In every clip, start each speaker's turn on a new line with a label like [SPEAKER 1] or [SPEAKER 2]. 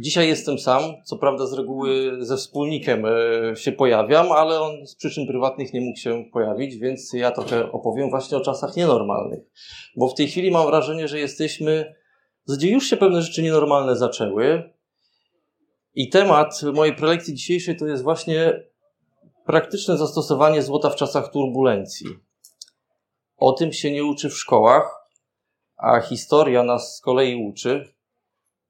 [SPEAKER 1] Dzisiaj jestem sam, co prawda z reguły ze wspólnikiem e, się pojawiam, ale on z przyczyn prywatnych nie mógł się pojawić, więc ja trochę opowiem właśnie o czasach nienormalnych. Bo w tej chwili mam wrażenie, że jesteśmy, gdzie już się pewne rzeczy nienormalne zaczęły. I temat mojej prelekcji dzisiejszej to jest właśnie praktyczne zastosowanie złota w czasach turbulencji. O tym się nie uczy w szkołach, a historia nas z kolei uczy,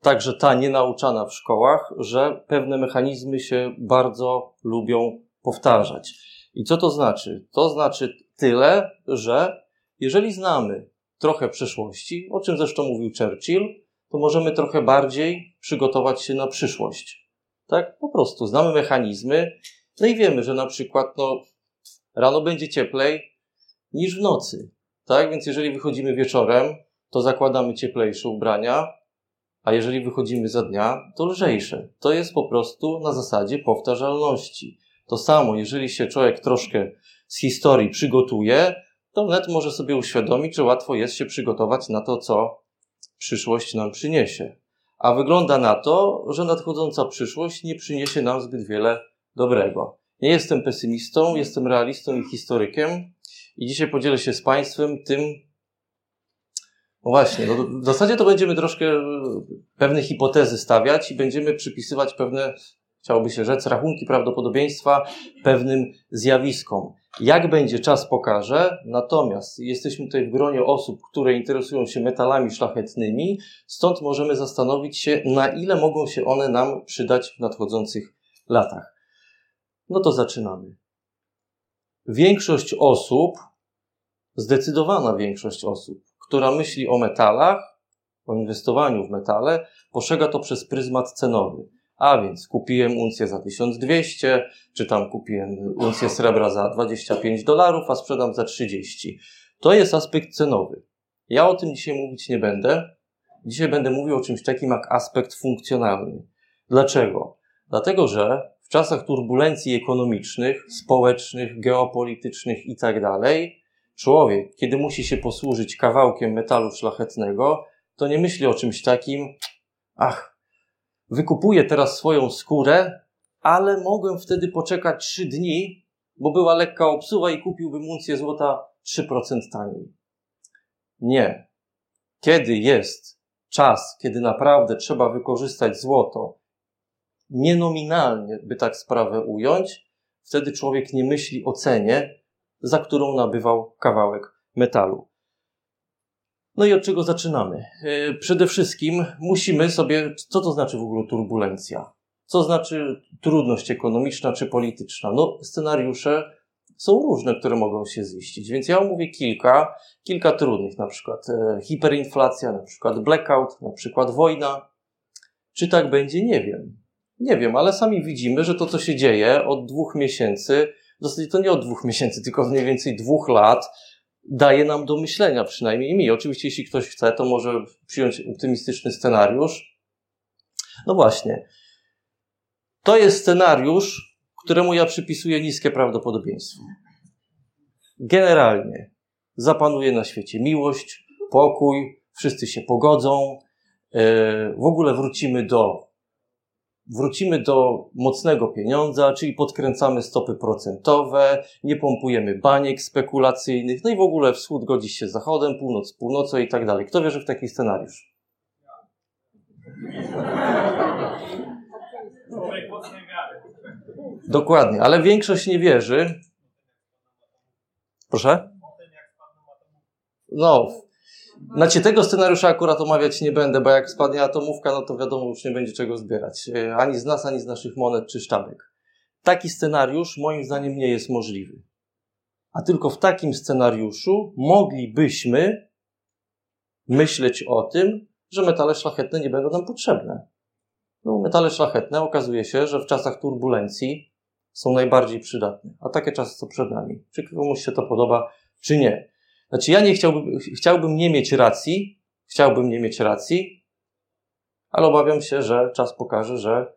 [SPEAKER 1] także ta nienauczana w szkołach, że pewne mechanizmy się bardzo lubią powtarzać. I co to znaczy? To znaczy tyle, że jeżeli znamy trochę przeszłości, o czym zresztą mówił Churchill, to możemy trochę bardziej przygotować się na przyszłość. Tak? Po prostu znamy mechanizmy, no i wiemy, że na przykład no, rano będzie cieplej niż w nocy. Tak? Więc jeżeli wychodzimy wieczorem, to zakładamy cieplejsze ubrania, a jeżeli wychodzimy za dnia, to lżejsze. To jest po prostu na zasadzie powtarzalności. To samo, jeżeli się człowiek troszkę z historii przygotuje, to wnet może sobie uświadomić, że łatwo jest się przygotować na to, co przyszłość nam przyniesie. A wygląda na to, że nadchodząca przyszłość nie przyniesie nam zbyt wiele dobrego. Nie jestem pesymistą, jestem realistą i historykiem i dzisiaj podzielę się z Państwem tym, no właśnie, no w zasadzie to będziemy troszkę e, pewne hipotezy stawiać i będziemy przypisywać pewne, chciałoby się rzec, rachunki prawdopodobieństwa pewnym zjawiskom. Jak będzie, czas pokaże, natomiast jesteśmy tutaj w gronie osób, które interesują się metalami szlachetnymi, stąd możemy zastanowić się, na ile mogą się one nam przydać w nadchodzących latach. No to zaczynamy. Większość osób, zdecydowana większość osób, która myśli o metalach, o inwestowaniu w metale, postrzega to przez pryzmat cenowy. A więc kupiłem uncję za 1200, czy tam kupiłem uncję srebra za 25 dolarów, a sprzedam za 30. To jest aspekt cenowy. Ja o tym dzisiaj mówić nie będę. Dzisiaj będę mówił o czymś takim jak aspekt funkcjonalny. Dlaczego? Dlatego, że w czasach turbulencji ekonomicznych, społecznych, geopolitycznych itd., człowiek, kiedy musi się posłużyć kawałkiem metalu szlachetnego, to nie myśli o czymś takim, ach, wykupuję teraz swoją skórę, ale mogłem wtedy poczekać trzy dni, bo była lekka obsuwa i kupiłbym uncję złota 3% taniej. Nie. Kiedy jest czas, kiedy naprawdę trzeba wykorzystać złoto, nienominalnie, by tak sprawę ująć, wtedy człowiek nie myśli o cenie, za którą nabywał kawałek metalu. No i od czego zaczynamy? E, przede wszystkim musimy sobie, co to znaczy w ogóle turbulencja? Co znaczy trudność ekonomiczna czy polityczna? No, scenariusze są różne, które mogą się ziścić, więc ja omówię kilka, kilka trudnych, na przykład e, hiperinflacja, na przykład blackout, na przykład wojna. Czy tak będzie? Nie wiem. Nie wiem, ale sami widzimy, że to, co się dzieje od dwóch miesięcy, w zasadzie to nie od dwóch miesięcy, tylko mniej więcej dwóch lat, daje nam do myślenia, przynajmniej mi. Oczywiście, jeśli ktoś chce, to może przyjąć optymistyczny scenariusz. No właśnie. To jest scenariusz, któremu ja przypisuję niskie prawdopodobieństwo. Generalnie zapanuje na świecie miłość, pokój, wszyscy się pogodzą, e, w ogóle wrócimy do wrócimy do mocnego pieniądza, czyli podkręcamy stopy procentowe, nie pompujemy baniek spekulacyjnych, no i w ogóle wschód godzi się z zachodem, północ z północą i tak dalej. Kto wierzy w taki scenariusz? Dokładnie, ale większość nie wierzy. Proszę? No, znaczy tego scenariusza akurat omawiać nie będę, bo jak spadnie atomówka, no to wiadomo, już nie będzie czego zbierać. E, ani z nas, ani z naszych monet czy sztabek. Taki scenariusz moim zdaniem nie jest możliwy. A tylko w takim scenariuszu moglibyśmy myśleć o tym, że metale szlachetne nie będą nam potrzebne. No, metale szlachetne okazuje się, że w czasach turbulencji są najbardziej przydatne. A takie czasy są przed nami. Czy komuś się to podoba, czy nie. Znaczy, ja nie chciałbym, chciałbym nie mieć racji, chciałbym nie mieć racji, ale obawiam się, że czas pokaże, że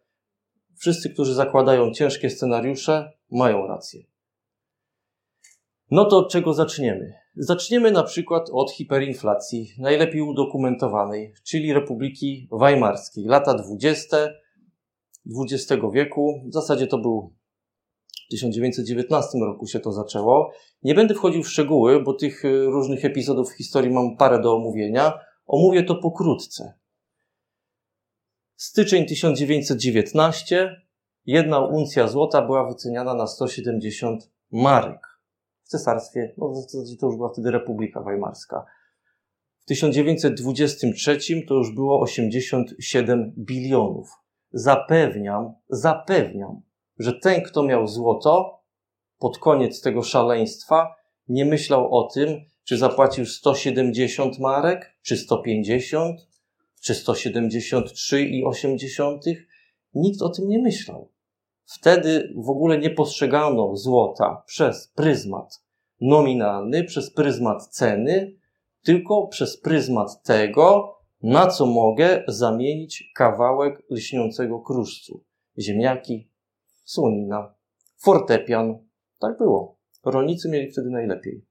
[SPEAKER 1] wszyscy, którzy zakładają ciężkie scenariusze, mają rację. No to od czego zaczniemy? Zaczniemy na przykład od hiperinflacji, najlepiej udokumentowanej, czyli Republiki Weimarskiej, lata 20. XX wieku. W zasadzie to był 1919 roku się to zaczęło. Nie będę wchodził w szczegóły, bo tych y, różnych epizodów w historii mam parę do omówienia. Omówię to pokrótce. Styczeń 1919. Jedna uncja złota była wyceniana na 170 marek. W cesarstwie, no w zasadzie to już była wtedy Republika Weimarska. W 1923 to już było 87 bilionów. Zapewniam, zapewniam, że ten, kto miał złoto, pod koniec tego szaleństwa, nie myślał o tym, czy zapłacił 170 marek, czy 150, czy 173,8. Nikt o tym nie myślał. Wtedy w ogóle nie postrzegano złota przez pryzmat nominalny, przez pryzmat ceny, tylko przez pryzmat tego, na co mogę zamienić kawałek lśniącego kruszcu. Ziemniaki, słonina, fortepian. Tak było. Rolnicy mieli wtedy najlepiej.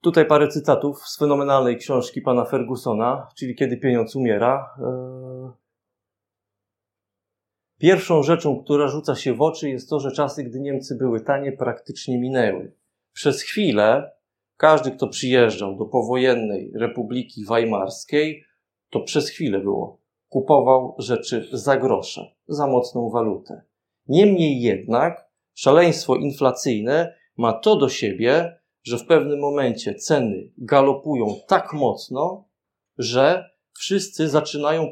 [SPEAKER 1] Tutaj parę cytatów z fenomenalnej książki pana Fergusona, czyli Kiedy pieniądz umiera. Eee, pierwszą rzeczą, która rzuca się w oczy, jest to, że czasy, gdy Niemcy były tanie, praktycznie minęły. Przez chwilę każdy, kto przyjeżdżał do powojennej Republiki Weimarskiej, to przez chwilę było. Kupował rzeczy za grosze, za mocną walutę. Niemniej jednak szaleństwo inflacyjne ma to do siebie, że w pewnym momencie ceny galopują tak mocno, że wszyscy zaczynają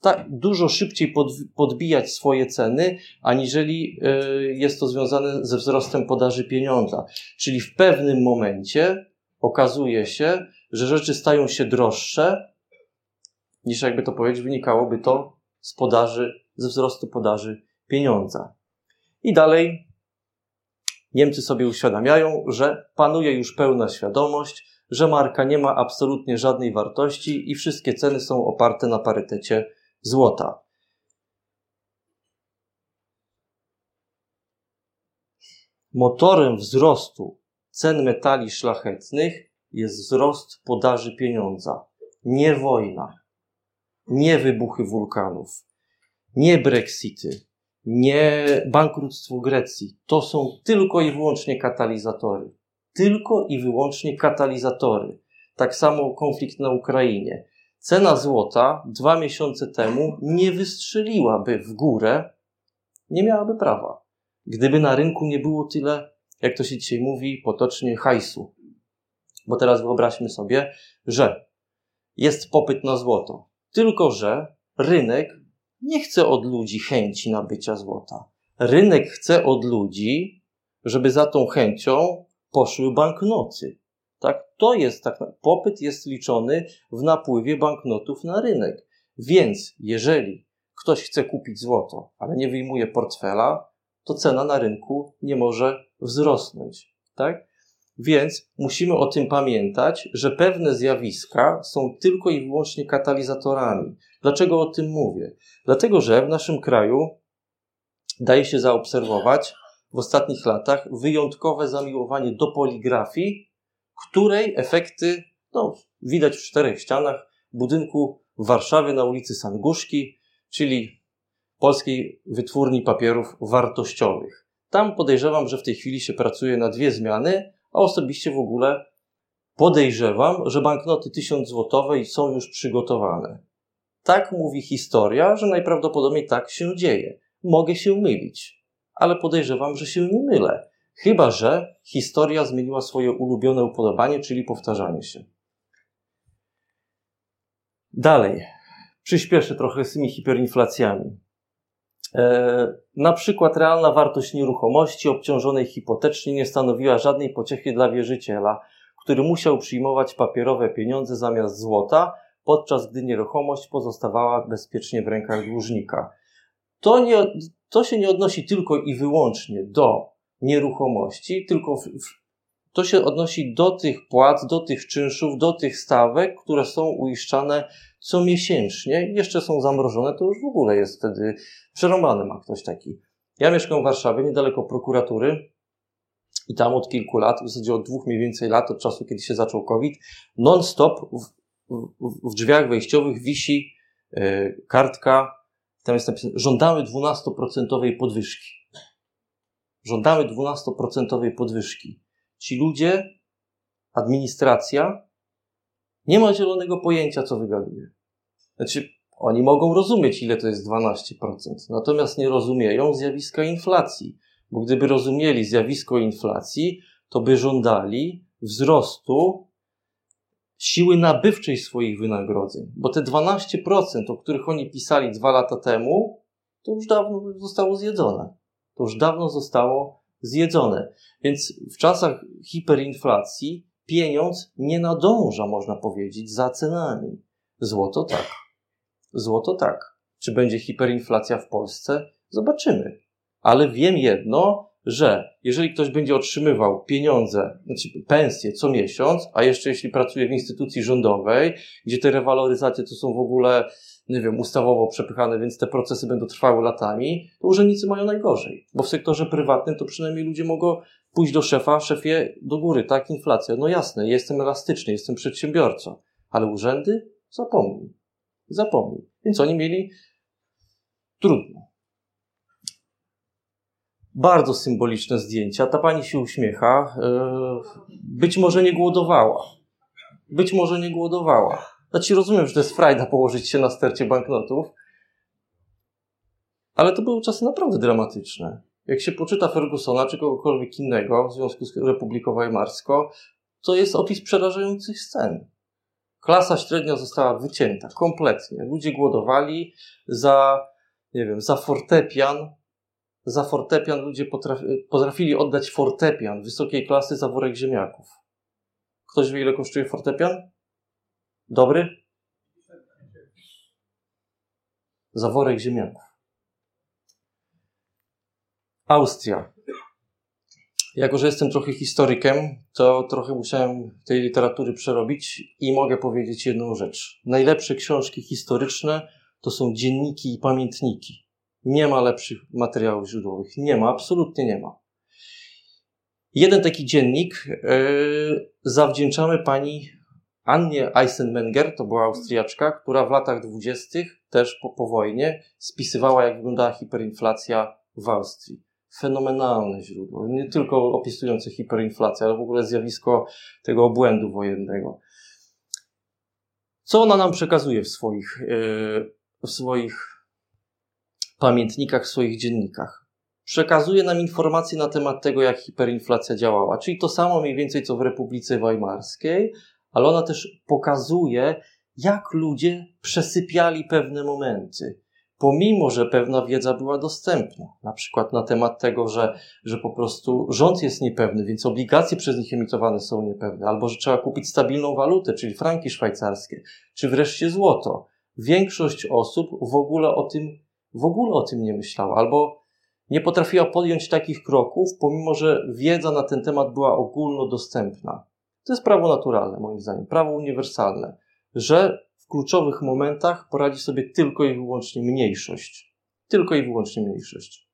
[SPEAKER 1] tak dużo szybciej podbijać swoje ceny, aniżeli e, jest to związane ze wzrostem podaży pieniądza. Czyli w pewnym momencie okazuje się, że rzeczy stają się droższe, niż jakby to powiedzieć, wynikałoby to z podaży, ze wzrostu podaży pieniądza. I dalej Niemcy sobie uświadamiają, że panuje już pełna świadomość, że marka nie ma absolutnie żadnej wartości i wszystkie ceny są oparte na parytecie złota. Motorem wzrostu cen metali szlachetnych jest wzrost podaży pieniądza, nie wojna, nie wybuchy wulkanów, nie Brexity, nie bankructwo Grecji. To są tylko i wyłącznie katalizatory. Tylko i wyłącznie katalizatory. Tak samo konflikt na Ukrainie. Cena złota dwa miesiące temu nie wystrzeliłaby w górę, nie miałaby prawa. Gdyby na rynku nie było tyle, jak to się dzisiaj mówi, potocznie hajsu. Bo teraz wyobraźmy sobie, że jest popyt na złoto. Tylko, że rynek nie chce od ludzi chęci nabycia złota. Rynek chce od ludzi, żeby za tą chęcią poszły banknoty. Tak? To jest tak, popyt jest liczony w napływie banknotów na rynek. Więc jeżeli ktoś chce kupić złoto, ale nie wyjmuje portfela, to cena na rynku nie może wzrosnąć. Tak? Więc musimy o tym pamiętać, że pewne zjawiska są tylko i wyłącznie katalizatorami. Dlaczego o tym mówię? Dlatego, że w naszym kraju daje się zaobserwować w ostatnich latach wyjątkowe zamiłowanie do poligrafii, której efekty no, widać w czterech ścianach budynku w Warszawie na ulicy Sanguszki, czyli Polskiej Wytwórni Papierów Wartościowych. Tam podejrzewam, że w tej chwili się pracuje na dwie zmiany, a osobiście w ogóle podejrzewam, że banknoty 1000 złotowe są już przygotowane. Tak mówi historia, że najprawdopodobniej tak się dzieje. Mogę się mylić, ale podejrzewam, że się nie mylę. Chyba, że historia zmieniła swoje ulubione upodobanie, czyli powtarzanie się. Dalej. Przyspieszę trochę z tymi hiperinflacjami. E, na przykład realna wartość nieruchomości obciążonej hipotecznie nie stanowiła żadnej pociechy dla wierzyciela, który musiał przyjmować papierowe pieniądze zamiast złota, podczas gdy nieruchomość pozostawała bezpiecznie w rękach dłużnika. To, nie, to się nie odnosi tylko i wyłącznie do nieruchomości, tylko w, to się odnosi do tych płac, do tych czynszów, do tych stawek, które są uiszczane co miesięcznie. Jeszcze są zamrożone, to już w ogóle jest wtedy przerąbany ma ktoś taki. Ja mieszkam w Warszawie, niedaleko prokuratury i tam od kilku lat, w zasadzie od dwóch mniej więcej lat, od czasu, kiedy się zaczął COVID, non-stop w, w drzwiach wejściowych wisi e, kartka, tam jest napisane, żądamy 12% podwyżki. Żądamy 12% podwyżki. Ci ludzie, administracja, nie ma zielonego pojęcia, co wygaduje. Znaczy, oni mogą rozumieć, ile to jest 12%, natomiast nie rozumieją zjawiska inflacji, bo gdyby rozumieli zjawisko inflacji, to by żądali wzrostu siły nabywczej swoich wynagrodzeń, bo te 12%, o których oni pisali dwa lata temu, to już dawno zostało zjedzone. To już dawno zostało zjedzone. Więc w czasach hiperinflacji pieniądz nie nadąża, można powiedzieć, za cenami. Złoto tak. Złoto tak. Czy będzie hiperinflacja w Polsce? Zobaczymy. Ale wiem jedno, że jeżeli ktoś będzie otrzymywał pieniądze, znaczy pensje co miesiąc, a jeszcze jeśli pracuje w instytucji rządowej, gdzie te rewaloryzacje to są w ogóle, nie wiem, ustawowo przepychane, więc te procesy będą trwały latami, to urzędnicy mają najgorzej. Bo w sektorze prywatnym to przynajmniej ludzie mogą pójść do szefa, szefie do góry, tak, inflacja. No jasne, jestem elastyczny, jestem przedsiębiorcą, ale urzędy? Zapomnij. Zapomnij. Więc oni mieli trudno. Bardzo symboliczne zdjęcia. Ta pani się uśmiecha. E, być może nie głodowała. Być może nie głodowała. Znaczy rozumiem, że to jest frajda położyć się na stercie banknotów, ale to były czasy naprawdę dramatyczne. Jak się poczyta Fergusona czy kogokolwiek innego w związku z Republiką Weimarską, to jest opis przerażających scen. Klasa średnia została wycięta kompletnie. Ludzie głodowali za, nie wiem, za fortepian, za fortepian ludzie potrafi, potrafili oddać fortepian wysokiej klasy za worek ziemniaków. Ktoś wie, ile kosztuje fortepian? Dobry? Za worek ziemniaków. Austria. Jako, że jestem trochę historykiem, to trochę musiałem tej literatury przerobić i mogę powiedzieć jedną rzecz. Najlepsze książki historyczne to są dzienniki i pamiętniki. Nie ma lepszych materiałów źródłowych. Nie ma, absolutnie nie ma. Jeden taki dziennik yy, zawdzięczamy pani Annie Eisenmenger, to była Austriaczka, która w latach dwudziestych, też po, po wojnie, spisywała, jak wyglądała hiperinflacja w Austrii. Fenomenalne źródło. Nie tylko opisujące hiperinflację, ale w ogóle zjawisko tego obłędu wojennego. Co ona nam przekazuje w swoich, yy, w swoich pamiętnikach, w swoich dziennikach. Przekazuje nam informacje na temat tego, jak hiperinflacja działała, czyli to samo mniej więcej co w Republice Weimarskiej, ale ona też pokazuje, jak ludzie przesypiali pewne momenty. Pomimo, że pewna wiedza była dostępna, na przykład na temat tego, że, że po prostu rząd jest niepewny, więc obligacje przez nich emitowane są niepewne, albo że trzeba kupić stabilną walutę, czyli franki szwajcarskie, czy wreszcie złoto. Większość osób w ogóle o tym w ogóle o tym nie myślała, albo nie potrafiła podjąć takich kroków, pomimo że wiedza na ten temat była ogólnodostępna. To jest prawo naturalne, moim zdaniem, prawo uniwersalne, że w kluczowych momentach poradzi sobie tylko i wyłącznie mniejszość. Tylko i wyłącznie mniejszość.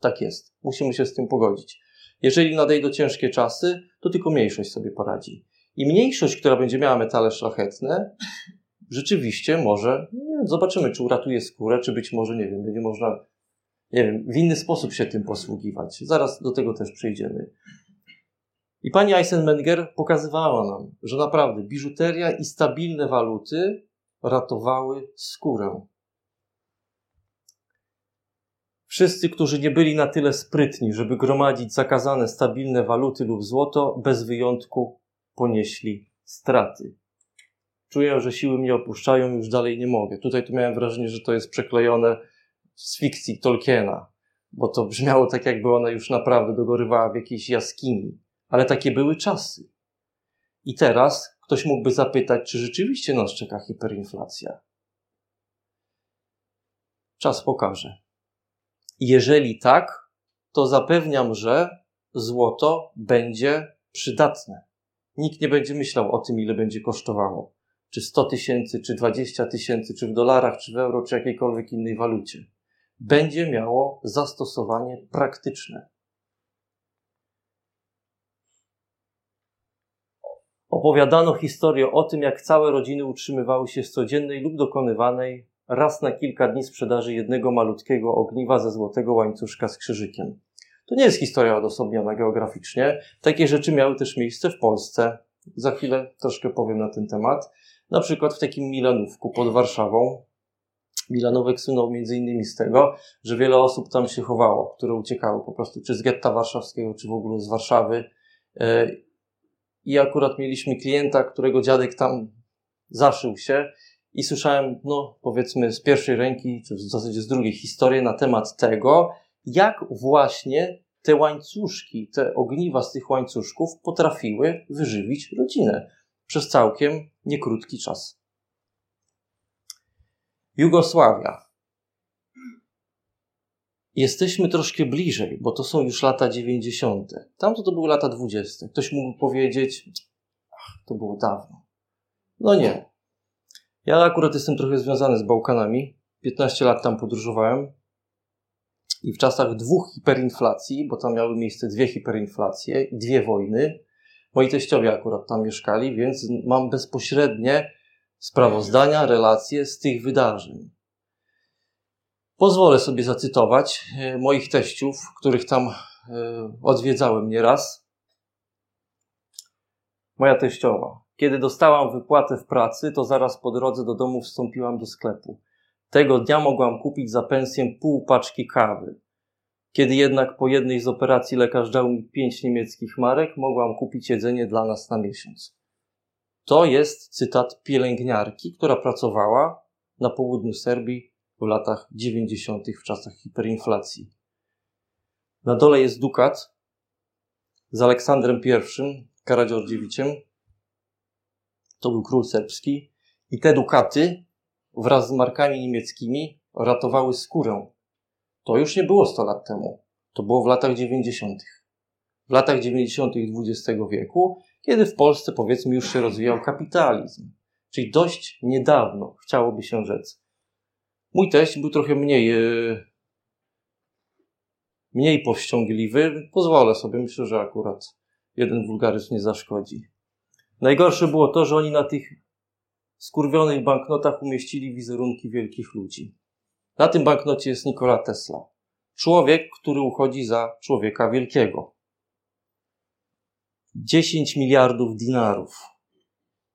[SPEAKER 1] Tak jest. Musimy się z tym pogodzić. Jeżeli nadejdą ciężkie czasy, to tylko mniejszość sobie poradzi. I mniejszość, która będzie miała metale szlachetne, rzeczywiście może, nie, zobaczymy, czy uratuje skórę, czy być może, nie wiem, będzie można, nie wiem, w inny sposób się tym posługiwać. Zaraz do tego też przejdziemy. I pani Eisenmenger pokazywała nam, że naprawdę biżuteria i stabilne waluty ratowały skórę. Wszyscy, którzy nie byli na tyle sprytni, żeby gromadzić zakazane stabilne waluty lub złoto, bez wyjątku ponieśli straty czuję, że siły mnie opuszczają, już dalej nie mogę. Tutaj tu miałem wrażenie, że to jest przeklejone z fikcji Tolkiena, bo to brzmiało tak, jakby ona już naprawdę dogorywała w jakiejś jaskini. Ale takie były czasy. I teraz ktoś mógłby zapytać, czy rzeczywiście nas czeka hiperinflacja. Czas pokaże. Jeżeli tak, to zapewniam, że złoto będzie przydatne. Nikt nie będzie myślał o tym, ile będzie kosztowało czy 100 tysięcy, czy 20 tysięcy, czy w dolarach, czy w euro, czy jakiejkolwiek innej walucie, będzie miało zastosowanie praktyczne. opowiadano historię o tym, jak całe rodziny utrzymywały się z codziennej lub dokonywanej raz na kilka dni sprzedaży jednego malutkiego ogniwa ze złotego łańcuszka z krzyżykiem. To nie jest historia odosobniona geograficznie. Takie rzeczy miały też miejsce w Polsce. Za chwilę troszkę powiem na ten temat. Na przykład w takim Milanówku pod Warszawą. Milanówek słynął między innymi z tego, że wiele osób tam się chowało, które uciekały po prostu czy z getta warszawskiego, czy w ogóle z Warszawy. E, I akurat mieliśmy klienta, którego dziadek tam zaszył się i słyszałem, no powiedzmy z pierwszej ręki, czy w zasadzie z drugiej historii na temat tego, jak właśnie te łańcuszki, te ogniwa z tych łańcuszków potrafiły wyżywić rodzinę przez całkiem niekrótki czas. Jugosławia. Jesteśmy troszkę bliżej, bo to są już lata 90. Tamto to były lata 20. Ktoś mógł powiedzieć, ach, to było dawno. No nie. Ja akurat jestem trochę związany z Bałkanami. 15 lat tam podróżowałem. I w czasach dwóch hiperinflacji, bo tam miały miejsce dwie hiperinflacje i dwie wojny, moi teściowie akurat tam mieszkali, więc mam bezpośrednie sprawozdania, relacje z tych wydarzeń. Pozwolę sobie zacytować e, moich teściów, których tam e, odwiedzałem nieraz. Moja teściowa. Kiedy dostałam wypłatę w pracy, to zaraz po drodze do domu wstąpiłam do sklepu. Tego dnia mogłam kupić za pensję pół paczki kawy. Kiedy jednak po jednej z operacji lekarz dał mi pięć niemieckich marek, mogłam kupić jedzenie dla nas na miesiąc. To jest cytat pielęgniarki, która pracowała na południu Serbii w latach 90. w czasach hiperinflacji. Na dole jest dukat z Aleksandrem I, Karadziordziewiciem. To był król serbski. I te dukaty wraz z markami niemieckimi ratowały skórę. To już nie było 100 lat temu. To było w latach 90. W latach 90. XX wieku, kiedy w Polsce powiedzmy już się rozwijał kapitalizm. Czyli dość niedawno, chciałoby się rzec. Mój teść był trochę mniej, yy, mniej powściągliwy. Pozwolę sobie, myślę, że akurat jeden wulgaryzm nie zaszkodzi. Najgorsze było to, że oni na tych skurwionych banknotach umieścili wizerunki wielkich ludzi. Na tym banknocie jest Nikola Tesla. Człowiek, który uchodzi za człowieka wielkiego. 10 miliardów dinarów.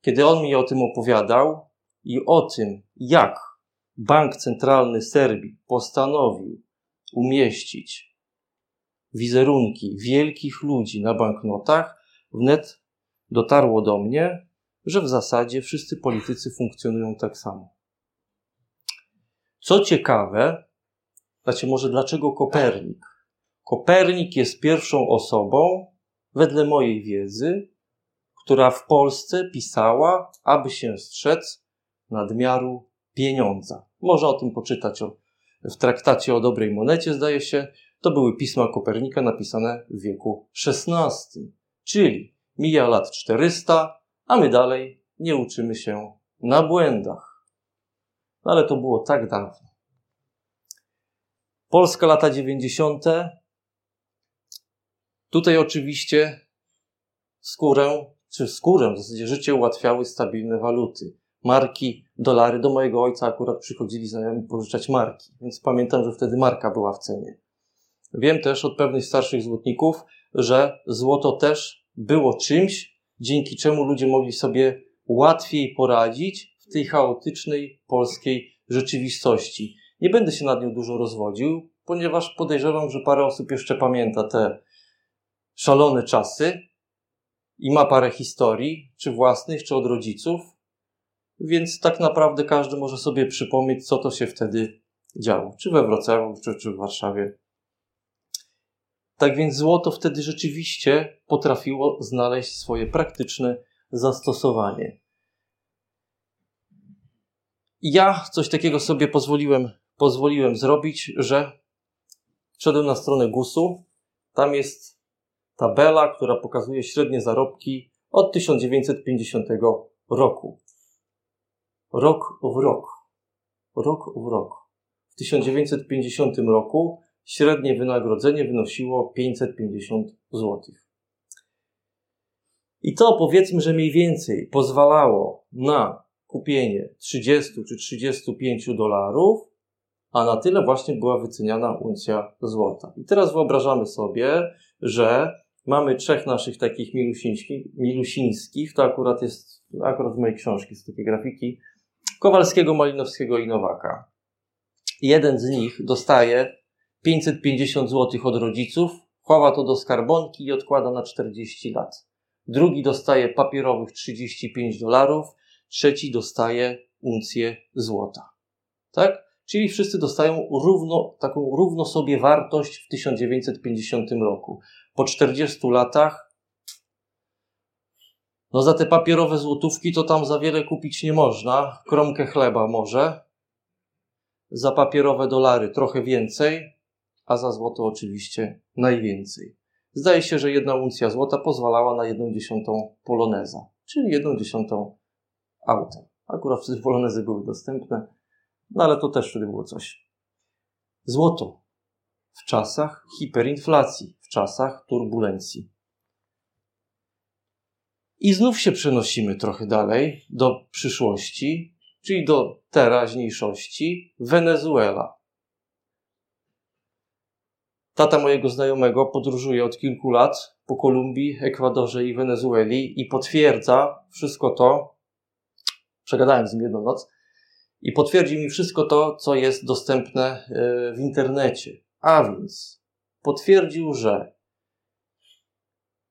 [SPEAKER 1] Kiedy on mi o tym opowiadał i o tym, jak Bank Centralny Serbii postanowił umieścić wizerunki wielkich ludzi na banknotach, wnet dotarło do mnie, że w zasadzie wszyscy politycy funkcjonują tak samo. Co ciekawe, znaczy może dlaczego Kopernik? Kopernik jest pierwszą osobą, wedle mojej wiedzy, która w Polsce pisała, aby się strzec nadmiaru pieniądza. Można o tym poczytać w traktacie o dobrej monecie, zdaje się. To były pisma Kopernika napisane w wieku XVI. Czyli mija lat 400, a my dalej nie uczymy się na błędach. No ale to było tak dawno. Polska lata 90. Tutaj oczywiście skórę, czy skórę, w zasadzie życie ułatwiały stabilne waluty. Marki, dolary. Do mojego ojca akurat przychodzili znajomi pożyczać marki, więc pamiętam, że wtedy marka była w cenie. Wiem też od pewnych starszych złotników, że złoto też było czymś, dzięki czemu ludzie mogli sobie łatwiej poradzić w tej chaotycznej polskiej rzeczywistości. Nie będę się nad nią dużo rozwodził, ponieważ podejrzewam, że parę osób jeszcze pamięta te szalone czasy i ma parę historii, czy własnych, czy od rodziców, więc tak naprawdę każdy może sobie przypomnieć, co to się wtedy działo, czy we Wrocławiu, czy, czy w Warszawie. Tak więc złoto wtedy rzeczywiście potrafiło znaleźć swoje praktyczne zastosowanie. Ja coś takiego sobie pozwoliłem, pozwoliłem zrobić, że wszedłem na stronę GUS-u. Tam jest tabela, która pokazuje średnie zarobki od 1950 roku. Rok w rok. Rok w rok. W 1950 roku średnie wynagrodzenie wynosiło 550 zł. I to powiedzmy, że mniej więcej pozwalało na kupienie 30 czy 35 dolarów, a na tyle właśnie była wyceniana uncja złota. I teraz wyobrażamy sobie, że mamy trzech naszych takich milusińskich, milusińskich to akurat jest, akurat z mojej książki, z takiej grafiki, Kowalskiego, Malinowskiego i Nowaka. Jeden z nich dostaje 550 zł od rodziców, chowa to do skarbonki i odkłada na 40 lat. Drugi dostaje papierowych 35 dolarów, trzeci dostaje uncję złota. Tak? Czyli wszyscy dostają równo, taką równo sobie wartość w 1950 roku. Po 40 latach, no za te papierowe złotówki to tam za wiele kupić nie można. Kromkę chleba może. Za papierowe dolary trochę więcej, a za złoto oczywiście najwięcej. Zdaje się, że jedna uncja złota pozwalała na jedną dziesiątą poloneza, czyli jedną dziesiątą auta. Akurat wtedy polonezy były dostępne, no ale to też wtedy było coś. Złoto w czasach hiperinflacji, w czasach turbulencji. I znów się przenosimy trochę dalej do przyszłości, czyli do teraźniejszości Wenezuela. Tata mojego znajomego podróżuje od kilku lat po Kolumbii, Ekwadorze i Wenezueli i potwierdza wszystko to. Przegadałem z nim jedną noc i potwierdzi mi wszystko to, co jest dostępne e, w internecie. A więc potwierdził, że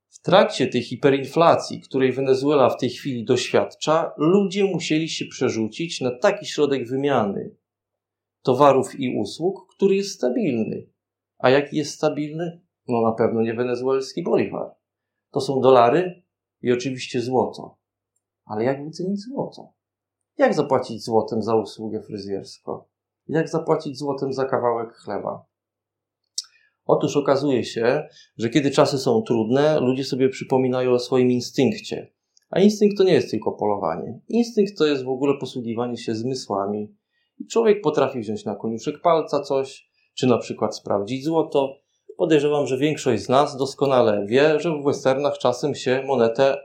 [SPEAKER 1] w trakcie tej hiperinflacji, której Wenezuela w tej chwili doświadcza, ludzie musieli się przerzucić na taki środek wymiany towarów i usług, który jest stabilny. A jaki jest stabilny? No na pewno nie wenezuelski bolivar. To są dolary i oczywiście złoto. Ale jak wycenić złoto? Jak zapłacić złotem za usługę fryzjerską? Jak zapłacić złotem za kawałek chleba? Otóż okazuje się, że kiedy czasy są trudne, ludzie sobie przypominają o swoim instynkcie. A instynkt to nie jest tylko polowanie. Instynkt to jest w ogóle posługiwanie się zmysłami. Człowiek potrafi wziąć na koniuszek palca coś, czy na przykład sprawdzić złoto. Podejrzewam, że większość z nas doskonale wie, że w westernach czasem się monetę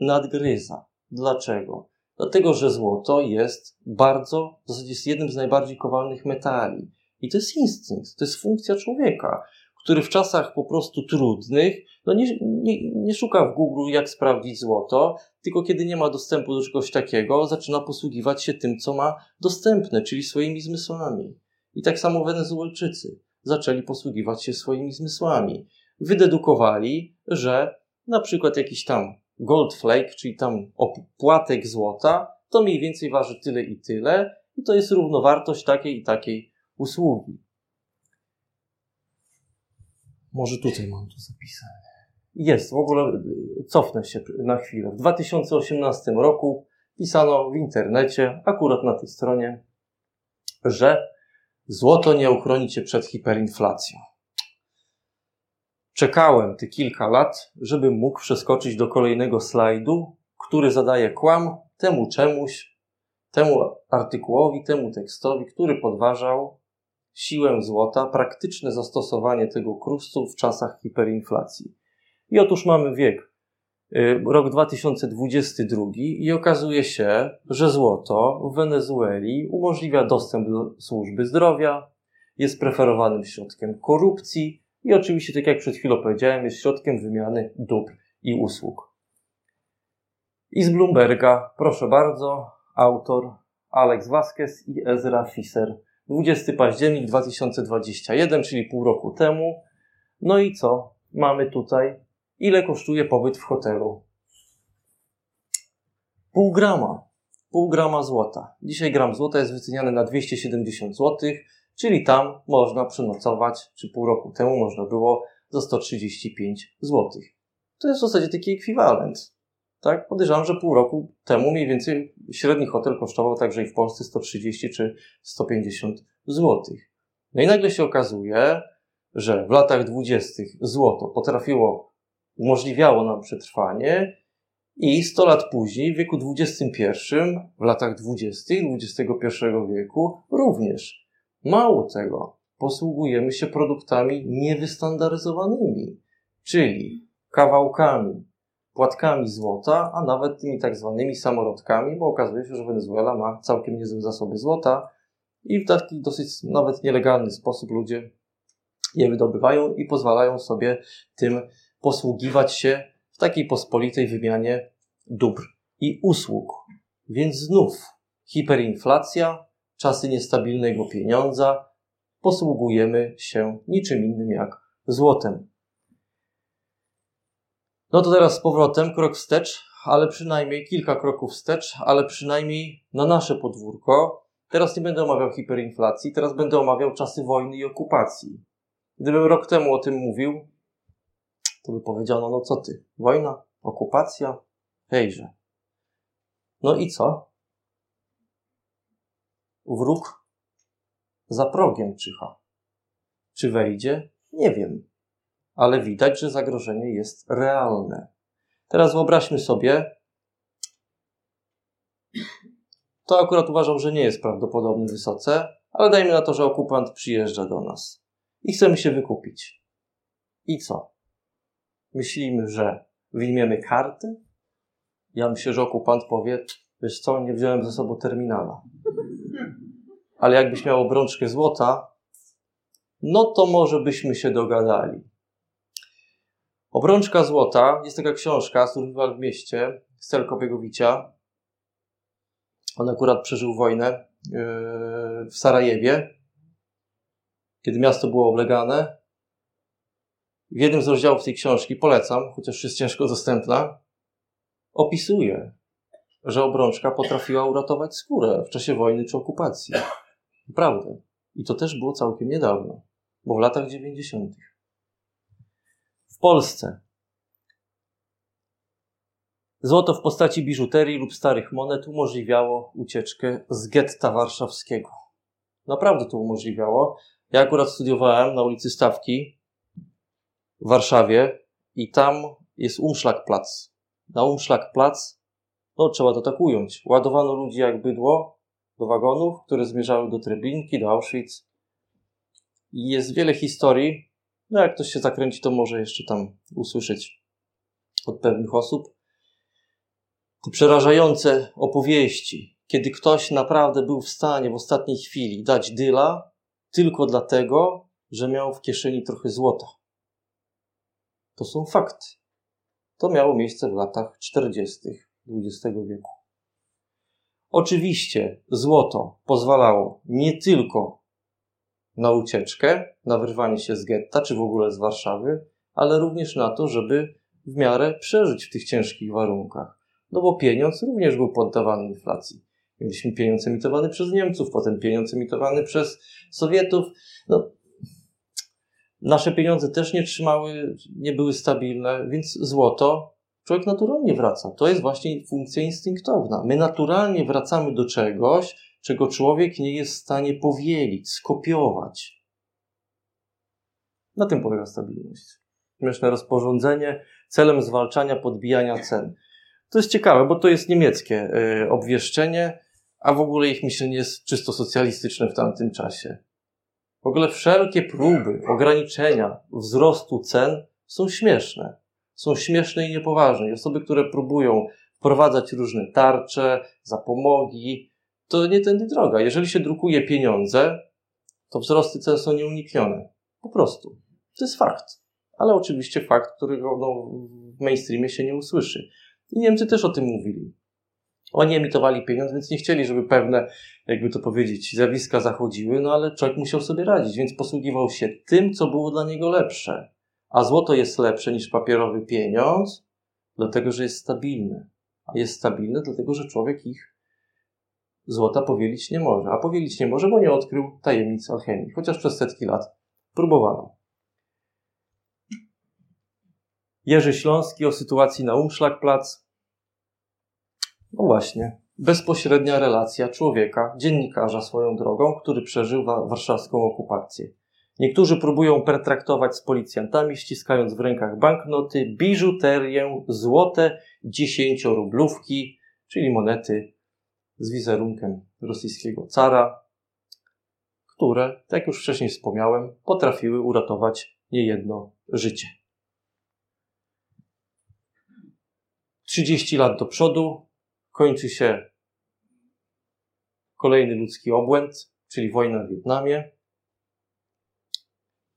[SPEAKER 1] nadgryza. Dlaczego? Dlatego, że złoto jest bardzo, w zasadzie jest jednym z najbardziej kowalnych metali. I to jest instynkt, to jest funkcja człowieka, który w czasach po prostu trudnych, no nie, nie, nie szuka w Google, jak sprawdzić złoto, tylko kiedy nie ma dostępu do czegoś takiego, zaczyna posługiwać się tym, co ma dostępne, czyli swoimi zmysłami. I tak samo Wenezuelczycy zaczęli posługiwać się swoimi zmysłami. Wydedukowali, że na przykład jakiś tam gold flake, czyli tam opłatek złota, to mniej więcej waży tyle i tyle i to jest równowartość takiej i takiej usługi. Może tutaj mam to zapisane. Jest, w ogóle cofnę się na chwilę. W 2018 roku pisano w internecie, akurat na tej stronie, że złoto nie uchroni cię przed hiperinflacją. Czekałem te kilka lat, żebym mógł przeskoczyć do kolejnego slajdu, który zadaje kłam temu czemuś, temu artykułowi, temu tekstowi, który podważał siłę złota, praktyczne zastosowanie tego kursu w czasach hiperinflacji. I otóż mamy wiek, y, rok 2022 i okazuje się, że złoto w Wenezueli umożliwia dostęp do służby zdrowia, jest preferowanym środkiem korupcji i oczywiście, tak jak przed chwilą powiedziałem, jest środkiem wymiany dóbr i usług. I z Bloomberga, proszę bardzo, autor Alex Vasquez i Ezra Fischer 20 październik 2021, czyli pół roku temu. No i co? Mamy tutaj, ile kosztuje pobyt w hotelu? Pół grama. Pół grama złota. Dzisiaj gram złota jest wyceniany na 270 zł, czyli tam można przenocować, czy pół roku temu można było za 135 zł. To jest w zasadzie taki ekwiwalent tak? Podejrzewam, że pół roku temu mniej więcej średni hotel kosztował także i w Polsce 130 czy 150 zł. No i nagle się okazuje, że w latach 20. złoto potrafiło, umożliwiało nam przetrwanie i 100 lat później, w wieku XXI, w latach 20. XXI wieku również. Mało tego, posługujemy się produktami niewystandaryzowanymi, czyli kawałkami, płatkami złota, a nawet tymi tak zwanymi samorodkami, bo okazuje się, że Wenezuela ma całkiem niezłe zasoby złota i w taki dosyć nawet nielegalny sposób ludzie je wydobywają i pozwalają sobie tym posługiwać się w takiej pospolitej wymianie dóbr i usług. Więc znów hiperinflacja, czasy niestabilnego pieniądza, posługujemy się niczym innym jak złotem. No to teraz z powrotem krok wstecz, ale przynajmniej kilka kroków wstecz, ale przynajmniej na nasze podwórko. Teraz nie będę omawiał hiperinflacji, teraz będę omawiał czasy wojny i okupacji. Gdybym rok temu o tym mówił, to by powiedziano, no co ty, wojna, okupacja, hejże. No i co? Wróg za progiem czyha. Czy wejdzie? Nie wiem. Ale widać, że zagrożenie jest realne. Teraz wyobraźmy sobie, to akurat uważam, że nie jest prawdopodobne wysoce, ale dajmy na to, że okupant przyjeżdża do nas i chcemy się wykupić. I co? Myślimy, że wyjmiemy karty? Ja myślę, że okupant powie, wiesz co, nie wziąłem ze sobą terminala. Ale jakbyś miał obrączkę złota, no to może byśmy się dogadali. Obrączka złota jest taka książka, Survival w mieście, Stelko Biegowicia. On akurat przeżył wojnę yy, w Sarajewie, kiedy miasto było oblegane. W jednym z rozdziałów tej książki, polecam, chociaż jest ciężko dostępna, opisuje, że obrączka potrafiła uratować skórę w czasie wojny czy okupacji. Naprawdę. I to też było całkiem niedawno, bo w latach 90. W Polsce złoto w postaci biżuterii lub starych monet umożliwiało ucieczkę z getta warszawskiego. Naprawdę to umożliwiało. Ja akurat studiowałem na ulicy Stawki w Warszawie i tam jest Umszlak-Plac. Na Umszlak-Plac, no trzeba to tak ująć, ładowano ludzi jak bydło do wagonów, które zmierzały do Treblinki, do Auschwitz. I jest wiele historii, no jak ktoś się zakręci, to może jeszcze tam usłyszeć od pewnych osób. Te przerażające opowieści, kiedy ktoś naprawdę był w stanie w ostatniej chwili dać dyla tylko dlatego, że miał w kieszeni trochę złota. To są fakty. To miało miejsce w latach 40. XX wieku. Oczywiście złoto pozwalało nie tylko na ucieczkę, na wyrwanie się z getta, czy w ogóle z Warszawy, ale również na to, żeby w miarę przeżyć w tych ciężkich warunkach. No bo pieniądz również był poddawany inflacji. Mieliśmy pieniądz emitowany przez Niemców, potem pieniądz emitowany przez Sowietów. No, nasze pieniądze też nie trzymały, nie były stabilne, więc złoto człowiek naturalnie wraca. To jest właśnie funkcja instynktowna. My naturalnie wracamy do czegoś, czego człowiek nie jest w stanie powielić, skopiować. Na tym polega stabilność. Śmieszne rozporządzenie celem zwalczania podbijania cen. To jest ciekawe, bo to jest niemieckie y, obwieszczenie, a w ogóle ich myślenie jest czysto socjalistyczne w tamtym czasie. W ogóle wszelkie próby ograniczenia wzrostu cen są śmieszne. Są śmieszne i niepoważne. I osoby, które próbują wprowadzać różne tarcze, zapomogi, to nie tędy droga. Jeżeli się drukuje pieniądze, to wzrosty cen są nieuniknione. Po prostu. To jest fakt. Ale oczywiście fakt, którego no, w mainstreamie się nie usłyszy. I Niemcy też o tym mówili. Oni emitowali pieniądze, więc nie chcieli, żeby pewne, jakby to powiedzieć, zjawiska zachodziły, no ale człowiek musiał sobie radzić, więc posługiwał się tym, co było dla niego lepsze. A złoto jest lepsze niż papierowy pieniądz, dlatego że jest stabilne. A jest stabilne, dlatego że człowiek ich złota powielić nie może. A powielić nie może, bo nie odkrył tajemnic alchemii, chociaż przez setki lat próbowano. Jerzy Śląski o sytuacji na Umszlakplatz. No właśnie, bezpośrednia relacja człowieka, dziennikarza swoją drogą, który przeżył warszawską okupację. Niektórzy próbują pertraktować z policjantami, ściskając w rękach banknoty, biżuterię, złote dziesięciorublówki, czyli monety z wizerunkiem rosyjskiego cara, które, tak jak już wcześniej wspomniałem, potrafiły uratować niejedno życie. 30 lat do przodu kończy się kolejny ludzki obłęd, czyli wojna w Wietnamie.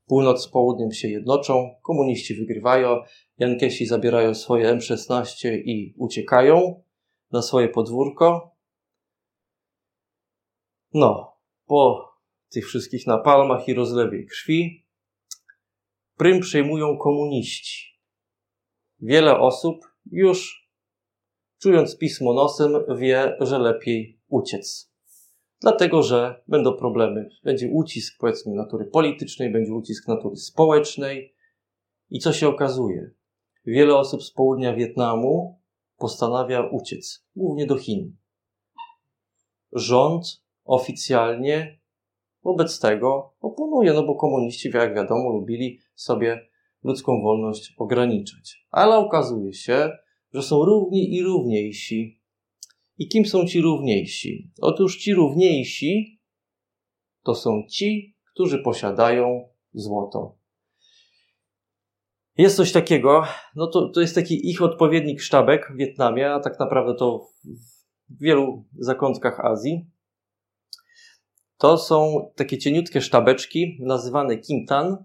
[SPEAKER 1] Północ z południem się jednoczą, komuniści wygrywają, Jankesi zabierają swoje M16 i uciekają na swoje podwórko. No, po tych wszystkich napalmach i rozlewie krwi, prym przejmują komuniści. Wiele osób już, czując pismo nosem, wie, że lepiej uciec. Dlatego, że będą problemy. Będzie ucisk, powiedzmy, natury politycznej, będzie ucisk natury społecznej. I co się okazuje? Wiele osób z południa Wietnamu postanawia uciec, głównie do Chin. Rząd oficjalnie wobec tego oponuje, no bo komuniści, jak wiadomo, lubili sobie ludzką wolność ograniczać. Ale okazuje się, że są równi i równiejsi. I kim są ci równiejsi? Otóż ci równiejsi to są ci, którzy posiadają złoto. Jest coś takiego, no to, to jest taki ich odpowiednik sztabek w Wietnamie, a tak naprawdę to w wielu zakątkach Azji. To są takie cieniutkie sztabeczki nazywane kimtan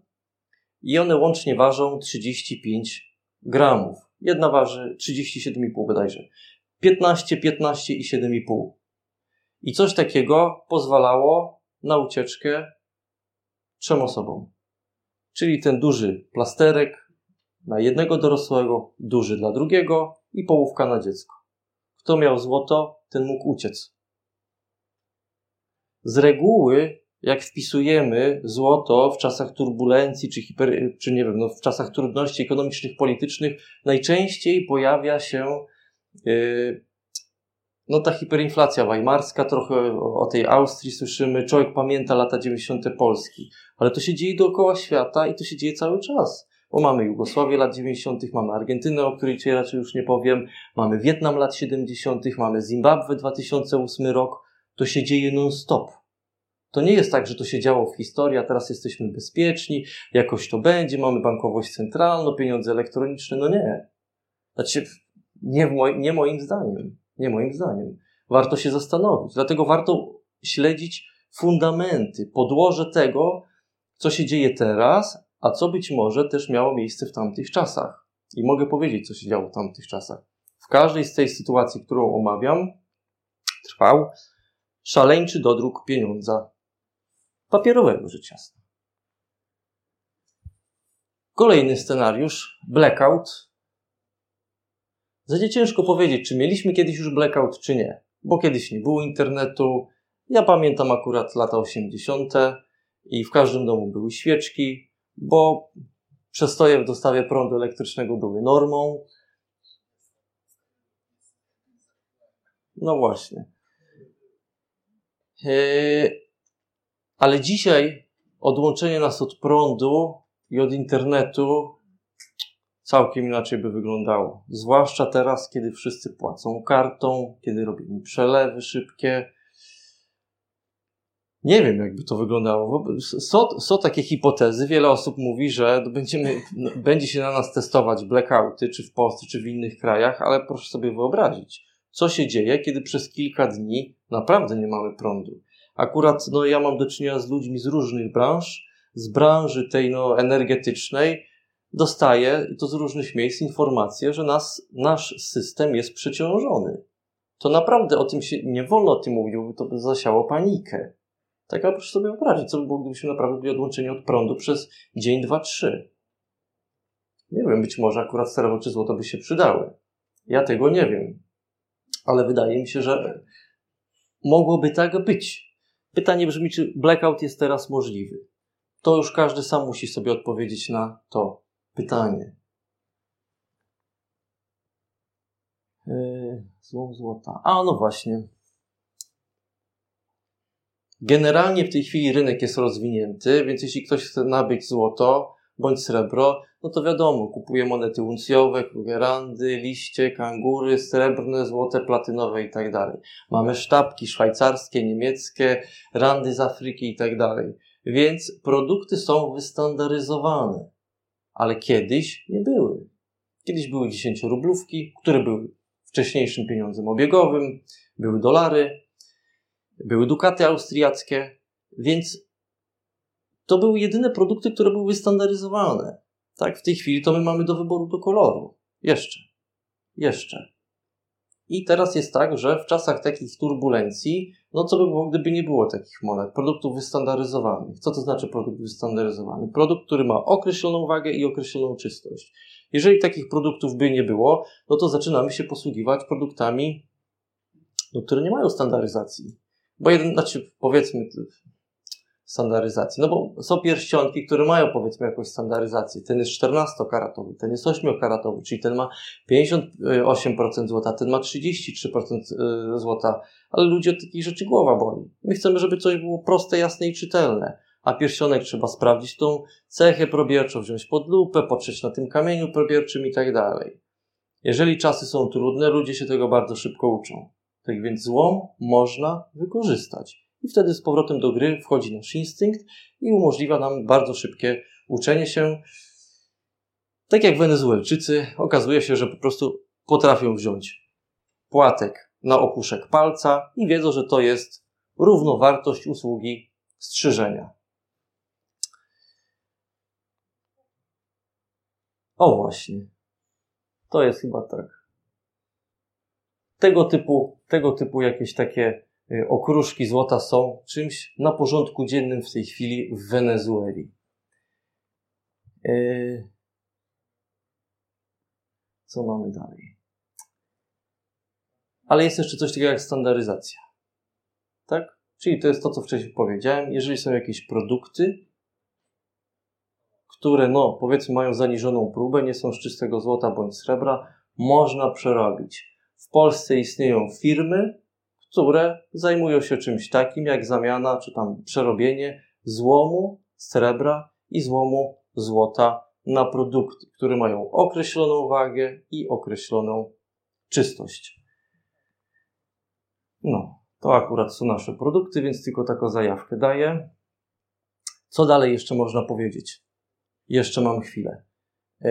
[SPEAKER 1] i one łącznie ważą 35 gramów. Jedna waży 37,5 bodajże. 15, 15 i 7,5. I coś takiego pozwalało na ucieczkę trzem osobom. Czyli ten duży plasterek na jednego dorosłego, duży dla drugiego i połówka na dziecko. Kto miał złoto, ten mógł uciec. Z reguły, jak wpisujemy złoto w czasach turbulencji, czy, hiper, czy nie wiem, no w czasach trudności ekonomicznych, politycznych, najczęściej pojawia się no ta hiperinflacja weimarska, trochę o, o tej Austrii słyszymy, człowiek pamięta lata 90. Polski, ale to się dzieje dookoła świata i to się dzieje cały czas. Bo mamy Jugosławię lat 90., mamy Argentynę, o której dzisiaj raczej już nie powiem, mamy Wietnam lat 70., mamy Zimbabwe 2008 rok. To się dzieje non-stop. To nie jest tak, że to się działo w historii, a teraz jesteśmy bezpieczni, jakoś to będzie, mamy bankowość centralną, pieniądze elektroniczne. No nie. Znaczy, nie, mo nie moim zdaniem. Nie moim zdaniem. Warto się zastanowić. Dlatego warto śledzić fundamenty, podłoże tego, co się dzieje teraz, a co być może też miało miejsce w tamtych czasach. I mogę powiedzieć, co się działo w tamtych czasach. W każdej z tej sytuacji, którą omawiam, trwał szaleńczy dodruk pieniądza papierowego, rzecz jasna. Kolejny scenariusz, blackout. Zadzie ciężko powiedzieć, czy mieliśmy kiedyś już blackout, czy nie, bo kiedyś nie było internetu. Ja pamiętam akurat lata 80. i w każdym domu były świeczki, bo przestoje w dostawie prądu elektrycznego były normą. No właśnie. E, ale dzisiaj odłączenie nas od prądu i od internetu całkiem inaczej by wyglądało. Zwłaszcza teraz, kiedy wszyscy płacą kartą, kiedy robimy przelewy szybkie. Nie wiem, jakby to wyglądało. Są, są takie hipotezy. Wiele osób mówi, że będziemy, będzie się na nas testować blackouty, czy w Polsce, czy w innych krajach, ale proszę sobie wyobrazić, co się dzieje, kiedy przez kilka dni naprawdę nie mamy prądu. Akurat no, ja mam do czynienia z ludźmi z różnych branż, z branży tej no, energetycznej, dostaję, to z różnych miejsc, informacje, że nas, nasz system jest przeciążony. To naprawdę o tym się nie wolno o tym mówić, bo to by zasiało panikę. Tak, a proszę sobie wyobrazić, co by było, gdybyśmy naprawdę byli odłączeni od prądu przez dzień, dwa, trzy. Nie wiem, być może akurat sterowo czy złoto by się przydały. Ja tego nie wiem. Ale wydaje mi się, że mogłoby tak być. Pytanie brzmi, czy blackout jest teraz możliwy? To już każdy sam musi sobie odpowiedzieć na to pytanie. Yy, złom złota. A no właśnie. Generalnie w tej chwili rynek jest rozwinięty, więc jeśli ktoś chce nabyć złoto bądź srebro, no to wiadomo, kupuje monety uncjowe, krugerandy, liście, kangury, srebrne, złote, platynowe i tak dalej. Mamy sztabki szwajcarskie, niemieckie, randy z Afryki i tak dalej. Więc produkty są wystandaryzowane, ale kiedyś nie były. Kiedyś były 10 rublówki, które były wcześniejszym pieniądzem obiegowym, były dolary, były dukaty austriackie, więc to były jedyne produkty, które były wystandaryzowane. Tak, w tej chwili to my mamy do wyboru do koloru. Jeszcze. Jeszcze. I teraz jest tak, że w czasach takich turbulencji, no co by było, gdyby nie było takich monet, produktów wystandaryzowanych. Co to znaczy produkt wystandaryzowany? Produkt, który ma określoną wagę i określoną czystość. Jeżeli takich produktów by nie było, no to zaczynamy się posługiwać produktami, no, które nie mają standaryzacji. Bo jeden, znaczy powiedzmy, standaryzacji. No bo są pierścionki, które mają powiedzmy jakąś standaryzację. Ten jest 14-karatowy, ten jest 8-karatowy, czyli ten ma 58% złota, ten ma 33% y, złota, ale ludzie od takich rzeczy głowa boli. My chcemy, żeby coś było proste, jasne i czytelne. A pierścionek trzeba sprawdzić tą cechę probierczą, wziąć pod lupę, patrzeć na tym kamieniu probierczym i tak dalej. Jeżeli czasy są trudne, ludzie się tego bardzo szybko uczą. Tak więc złom można wykorzystać. I wtedy z powrotem do gry wchodzi nasz instynkt i umożliwia nam bardzo szybkie uczenie się. Tak jak Wenezuelczycy, okazuje się, że po prostu potrafią wziąć płatek na opuszek palca i wiedzą, że to jest równowartość usługi strzyżenia. O właśnie. To jest chyba tak. Tego typu, tego typu jakieś takie okruszki złota są czymś na porządku dziennym w tej chwili w Wenezueli. Y, co mamy dalej? Ale jest jeszcze coś takiego jak standaryzacja. Tak? Czyli to jest to, co wcześniej powiedziałem. Jeżeli są jakieś produkty, które, no, powiedzmy, mają zaniżoną próbę, nie są z czystego złota bądź srebra, można przerobić. W Polsce istnieją firmy, które zajmują się czymś takim jak zamiana czy tam przerobienie złomu srebra i złomu złota na produkty, które mają określoną wagę i określoną czystość. No, to akurat są nasze produkty, więc tylko taką zajawkę daję. Co dalej jeszcze można powiedzieć? Jeszcze mam chwilę. E,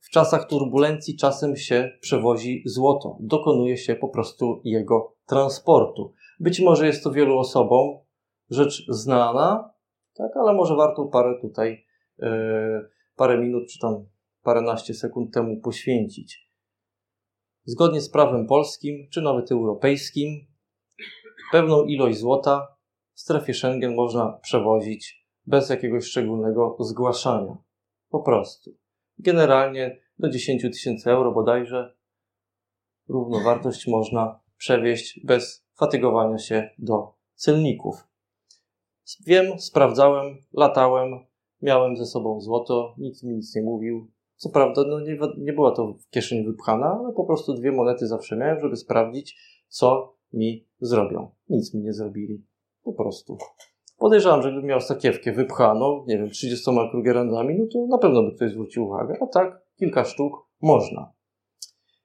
[SPEAKER 1] w czasach turbulencji czasem się przewozi złoto. Dokonuje się po prostu jego transportu. Być może jest to wielu osobom rzecz znana, tak, ale może warto parę tutaj, e, parę minut czy tam paręnaście sekund temu poświęcić. Zgodnie z prawem polskim, czy nawet europejskim, pewną ilość złota w strefie Schengen można przewozić bez jakiegoś szczególnego zgłaszania. Po prostu. Generalnie do 10 tysięcy euro bodajże równowartość można przewieźć bez fatygowania się do celników. Wiem, sprawdzałem, latałem, miałem ze sobą złoto, nikt mi nic nie mówił. Co prawda, no nie, nie była to w kieszeni wypchana, ale po prostu dwie monety zawsze miałem, żeby sprawdzić, co mi zrobią. Nic mi nie zrobili. Po prostu. Podejrzewam, że gdybym miał sakiewkę wypchaną, nie wiem, 30 krugerandami, no to na pewno by ktoś zwrócił uwagę. A tak, kilka sztuk można.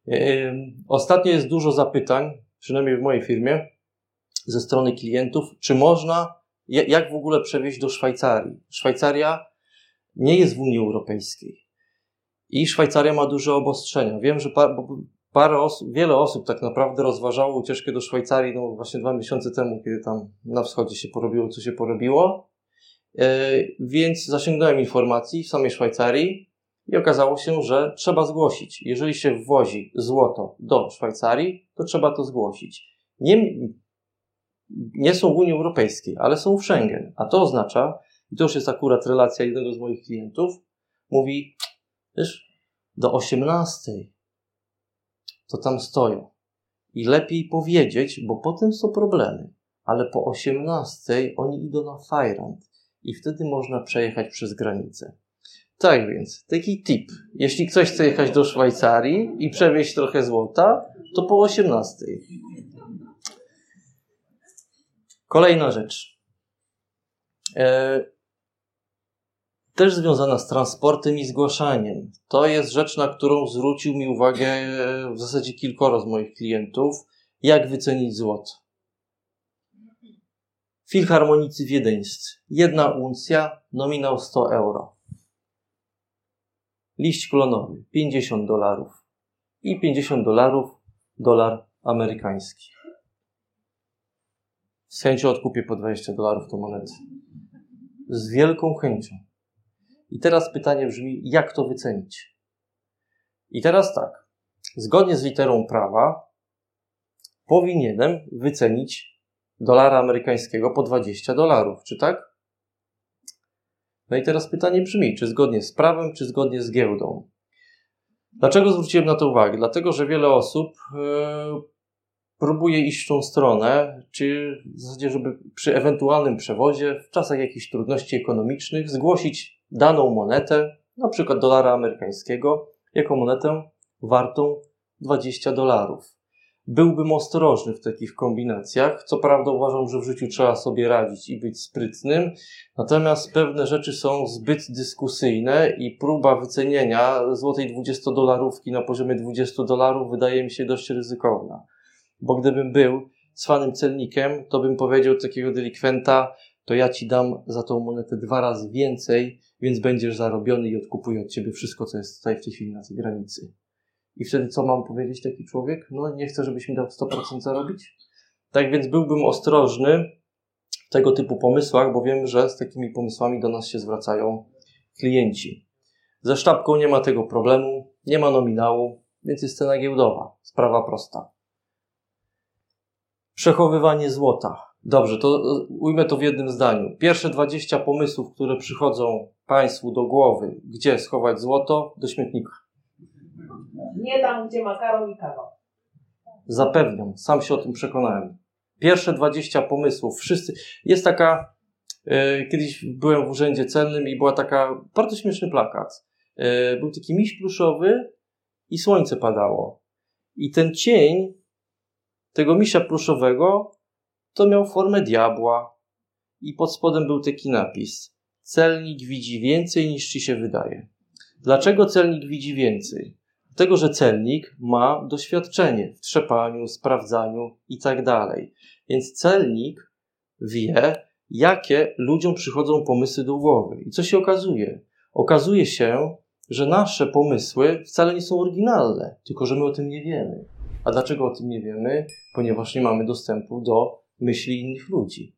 [SPEAKER 1] Yy, ostatnio jest dużo zapytań, przynajmniej w mojej firmie, ze strony klientów, czy można, jak w ogóle przewieźć do Szwajcarii. Szwajcaria nie jest w Unii Europejskiej. I Szwajcaria ma duże obostrzenia. Wiem, że parę wiele osób tak naprawdę rozważało ucieczkę do Szwajcarii, no właśnie dwa miesiące temu, kiedy tam na wschodzie się porobiło, co się porobiło. E, więc zasięgnąłem informacji w samej Szwajcarii i okazało się, że trzeba zgłosić. Jeżeli się wwozi złoto do Szwajcarii, to trzeba to zgłosić. Nie, nie są w Unii Europejskiej, ale są w Schengen. A to oznacza, i to już jest akurat relacja jednego z moich klientów, mówi, wiesz, do 18 to tam stoją. I lepiej powiedzieć, bo potem są problemy. Ale po 18 oni idą na Fajrand i wtedy można przejechać przez granicę. Tak więc, taki tip. Jeśli ktoś chce jechać do Szwajcarii i przewieźć trochę złota, to po 18. Kolejna rzecz. E, też związana z transportem i zgłaszaniem. To jest rzecz, na którą zwrócił mi uwagę e, w zasadzie kilkoro z moich klientów. Jak wycenić złoto? Filharmonicy wiedeńscy. Jedna uncja, nominał 100 euro. Liść klonowy 50 dolarów. I 50 dolarów dolar amerykański. Z chęcią odkupię po 20 dolarów tą monetę. Z wielką chęcią. I teraz pytanie brzmi, jak to wycenić? I teraz tak. Zgodnie z literą prawa powinienem wycenić dolara amerykańskiego po 20 dolarów, czy tak? No i teraz pytanie brzmi, czy zgodnie z prawem, czy zgodnie z giełdą? Dlaczego zwróciłem na to uwagę? Dlatego, że wiele osób yy, próbuje iść w tą stronę, czy w zasadzie, żeby przy ewentualnym przewozie, w czasach jakichś trudności ekonomicznych, zgłosić daną monetę, na przykład dolara amerykańskiego, jako monetę wartą 20 dolarów. Byłbym ostrożny w takich kombinacjach. Co prawda uważam, że w życiu trzeba sobie radzić i być sprytnym, natomiast pewne rzeczy są zbyt dyskusyjne i próba wycenienia złotej 20-dolarówki na poziomie 20 dolarów wydaje mi się dość ryzykowna. Bo gdybym był cwanym celnikiem, to bym powiedział takiego delikwenta, to ja ci dam za tą monetę dwa razy więcej, więc będziesz zarobiony i odkupuję od ciebie wszystko, co jest tutaj w tej chwili na tej granicy. I wtedy co mam powiedzieć taki człowiek? No nie chcę, żebyś mi dał 100% zarobić? Tak więc byłbym ostrożny w tego typu pomysłach, bo wiem, że z takimi pomysłami do nas się zwracają klienci. Ze sztabką nie ma tego problemu, nie ma nominału, więc jest cena giełdowa. Sprawa prosta. Przechowywanie złota. Dobrze, to ujmę to w jednym zdaniu. Pierwsze 20 pomysłów, które przychodzą Państwu do głowy, gdzie schować złoto, do śmietnika.
[SPEAKER 2] Nie tam, gdzie makaron i kawa.
[SPEAKER 1] Zapewniam, sam się o tym przekonałem. Pierwsze 20 pomysłów, wszyscy. Jest taka. E, kiedyś byłem w urzędzie celnym i była taka bardzo śmieszny plakat. E, był taki miś pluszowy i słońce padało. I ten cień tego misia pluszowego to miał formę diabła. I pod spodem był taki napis. Celnik widzi więcej niż ci się wydaje. Dlaczego celnik widzi więcej? Dlatego, że celnik ma doświadczenie w trzepaniu, sprawdzaniu i tak dalej. Więc celnik wie, jakie ludziom przychodzą pomysły do głowy. I co się okazuje? Okazuje się, że nasze pomysły wcale nie są oryginalne, tylko że my o tym nie wiemy. A dlaczego o tym nie wiemy? Ponieważ nie mamy dostępu do myśli innych ludzi.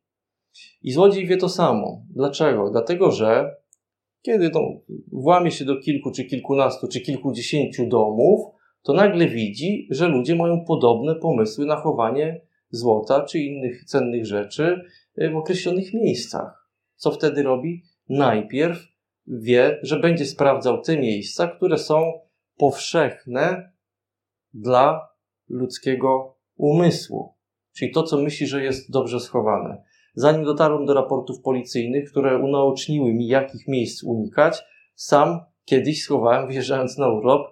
[SPEAKER 1] I złodziej wie to samo. Dlaczego? Dlatego, że kiedy no, włamie się do kilku, czy kilkunastu, czy kilkudziesięciu domów, to nagle widzi, że ludzie mają podobne pomysły na chowanie złota czy innych cennych rzeczy w określonych miejscach. Co wtedy robi? Najpierw wie, że będzie sprawdzał te miejsca, które są powszechne dla ludzkiego umysłu. Czyli to, co myśli, że jest dobrze schowane. Zanim dotarłem do raportów policyjnych, które unaoczniły mi, jakich miejsc unikać, sam kiedyś schowałem, wjeżdżając na urlop,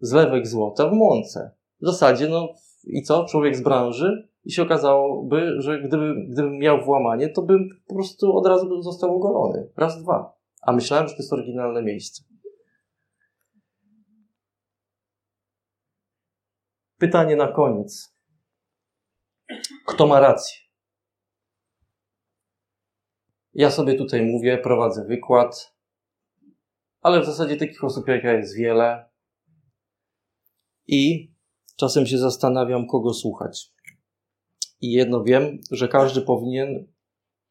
[SPEAKER 1] zlewek złota w mące. W zasadzie, no i co? Człowiek z branży i się okazałoby, że gdyby, gdybym miał włamanie, to bym po prostu od razu został ogolony. Raz, dwa. A myślałem, że to jest oryginalne miejsce. Pytanie na koniec. Kto ma rację? Ja sobie tutaj mówię, prowadzę wykład, ale w zasadzie takich osób jak ja jest wiele. I czasem się zastanawiam, kogo słuchać. I jedno wiem, że każdy powinien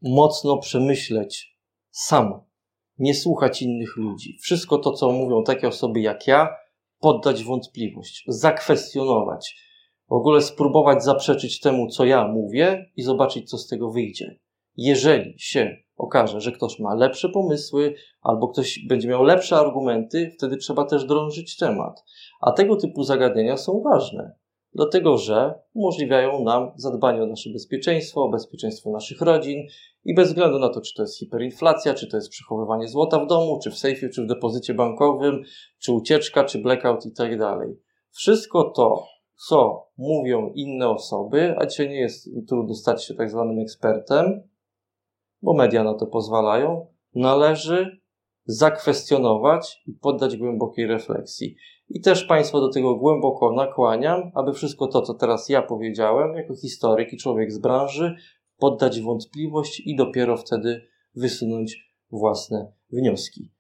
[SPEAKER 1] mocno przemyśleć sam, nie słuchać innych ludzi. Wszystko to, co mówią takie osoby jak ja, poddać wątpliwość, zakwestionować. W ogóle spróbować zaprzeczyć temu, co ja mówię i zobaczyć, co z tego wyjdzie. Jeżeli się okaże, że ktoś ma lepsze pomysły albo ktoś będzie miał lepsze argumenty, wtedy trzeba też drążyć temat. A tego typu zagadnienia są ważne, dlatego że umożliwiają nam zadbanie o nasze bezpieczeństwo, o bezpieczeństwo naszych rodzin i bez względu na to, czy to jest hiperinflacja, czy to jest przechowywanie złota w domu, czy w sejfie, czy w depozycie bankowym, czy ucieczka, czy blackout i tak dalej. Wszystko to, co mówią inne osoby, a dzisiaj nie jest trudno stać się tak zwanym ekspertem, bo media na to pozwalają, należy zakwestionować i poddać głębokiej refleksji. I też Państwa do tego głęboko nakłaniam, aby wszystko to, co teraz ja powiedziałem, jako historyk i człowiek z branży, poddać wątpliwość i dopiero wtedy wysunąć własne wnioski.